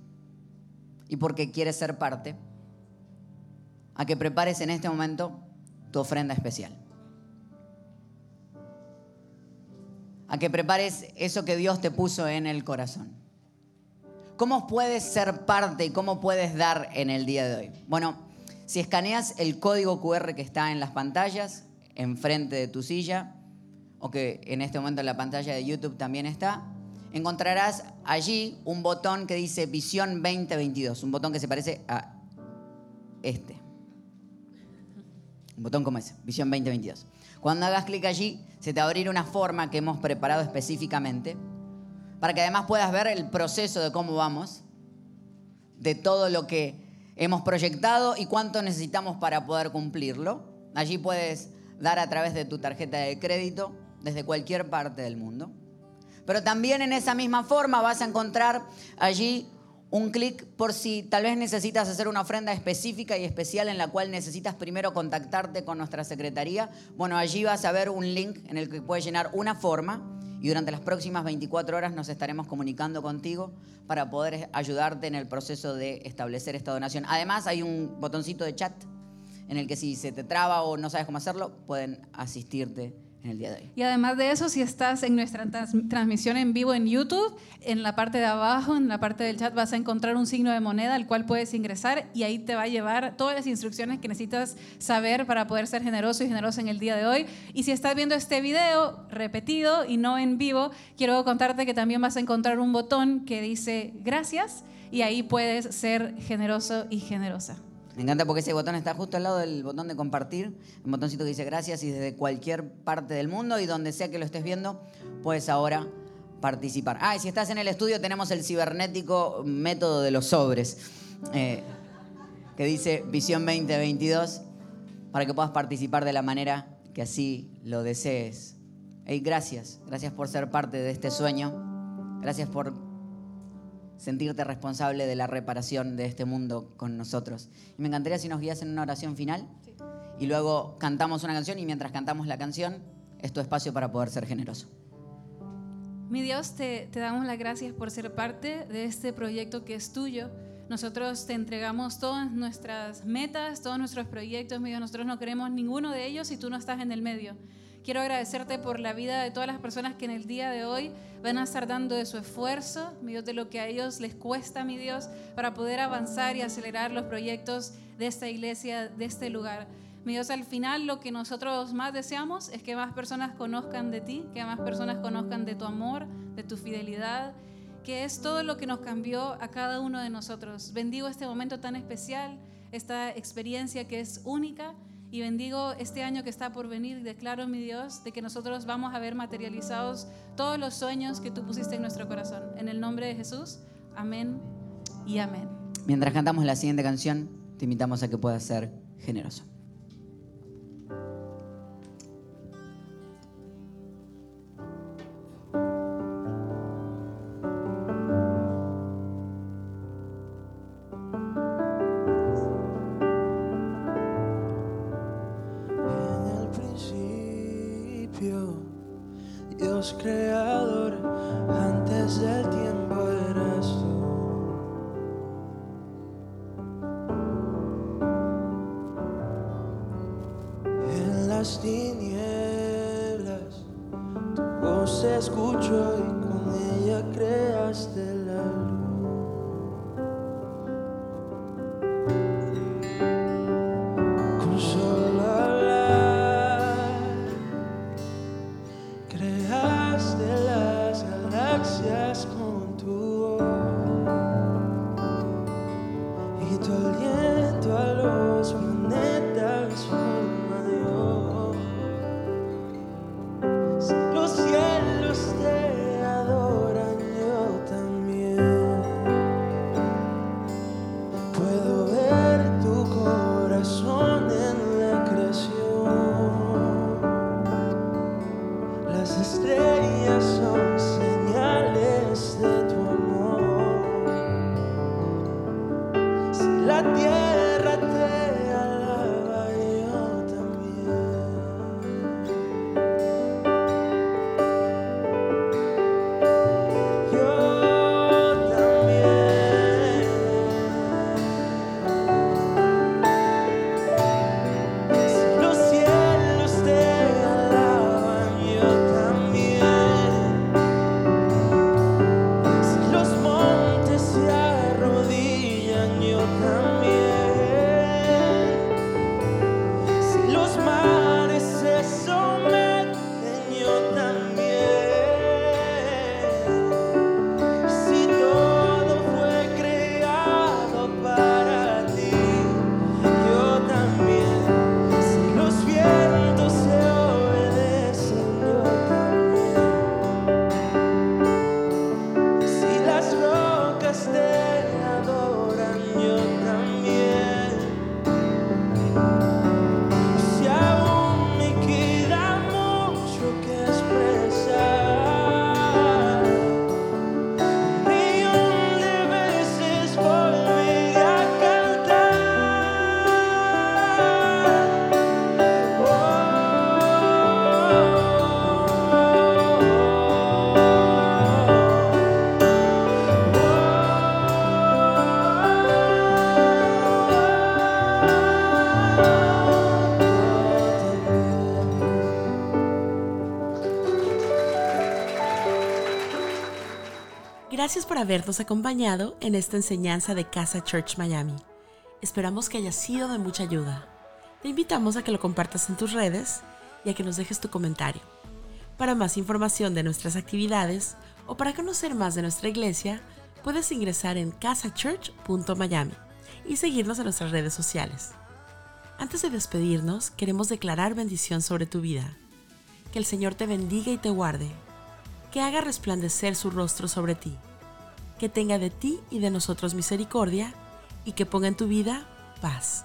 y porque quieres ser parte, a que prepares en este momento tu ofrenda especial. a que prepares eso que Dios te puso en el corazón. ¿Cómo puedes ser parte y cómo puedes dar en el día de hoy? Bueno, si escaneas el código QR que está en las pantallas, enfrente de tu silla, o que en este momento en la pantalla de YouTube también está, encontrarás allí un botón que dice Visión 2022, un botón que se parece a este. Un botón como ese, Visión 2022. Cuando hagas clic allí, se te va a abrir una forma que hemos preparado específicamente para que además puedas ver el proceso de cómo vamos, de todo lo que hemos proyectado y cuánto necesitamos para poder cumplirlo. Allí puedes dar a través de tu tarjeta de crédito desde cualquier parte del mundo. Pero también en esa misma forma vas a encontrar allí un clic por si tal vez necesitas hacer una ofrenda específica y especial en la cual necesitas primero contactarte con nuestra secretaría. Bueno, allí vas a ver un link en el que puedes llenar una forma y durante las próximas 24 horas nos estaremos comunicando contigo para poder ayudarte en el proceso de establecer esta donación. Además, hay un botoncito de chat en el que si se te traba o no sabes cómo hacerlo, pueden asistirte en el día de hoy. Y además de eso, si estás en nuestra transmisión en vivo en YouTube, en la parte de abajo, en la parte del chat, vas a encontrar un signo de moneda al cual puedes ingresar y ahí te va a llevar todas las instrucciones que necesitas saber para poder ser generoso y generosa en el día de hoy. Y si estás viendo este video repetido y no en vivo, quiero contarte que también vas a encontrar un botón que dice gracias y ahí puedes ser generoso y generosa. Me encanta porque ese botón está justo al lado del botón de compartir, un botoncito que dice gracias y desde cualquier parte del mundo y donde sea que lo estés viendo, puedes ahora participar. Ah, y si estás en el estudio tenemos el cibernético método de los sobres, eh, que dice Visión 2022, para que puedas participar de la manera que así lo desees. Hey, gracias, gracias por ser parte de este sueño, gracias por sentirte responsable de la reparación de este mundo con nosotros. Y me encantaría si nos guías en una oración final y luego cantamos una canción y mientras cantamos la canción es tu espacio para poder ser generoso. Mi Dios, te, te damos las gracias por ser parte de este proyecto que es tuyo Nosotros te entregamos todas nuestras metas, todos nuestros proyectos, mi Dios. Nosotros no queremos ninguno de ellos si tú no estás en el medio. Quiero agradecerte por la vida de todas las personas que en el día de hoy van a estar dando de su esfuerzo, mi Dios, de lo que a ellos les cuesta, mi Dios, para poder avanzar y acelerar los proyectos de esta iglesia, de este lugar. Mi Dios, al final lo que nosotros más deseamos es que más personas conozcan de ti, que más personas conozcan de tu amor, de tu fidelidad, que es todo lo que nos cambió a cada uno de nosotros. Bendigo este momento tan especial, esta experiencia que es única y bendigo este año que está por venir y declaro, mi Dios, de que nosotros vamos a ver materializados todos los sueños que tú pusiste en nuestro corazón. En el nombre de Jesús, amén y amén. Mientras cantamos la siguiente canción, te invitamos a que puedas ser generoso. las tinieblas, tu voz escuchó y con ella creaste Gracias por habernos acompañado en esta enseñanza de Casa Church Miami. Esperamos que haya sido de mucha ayuda. Te invitamos a que lo compartas en tus redes y a que nos dejes tu comentario. Para más información de nuestras actividades o para conocer más de nuestra iglesia, puedes ingresar en casachurch.miami y seguirnos en nuestras redes sociales. Antes de despedirnos, queremos declarar bendición sobre tu vida. Que el Señor te bendiga y te guarde que haga resplandecer su rostro sobre ti, que tenga de ti y de nosotros misericordia, y que ponga en tu vida paz.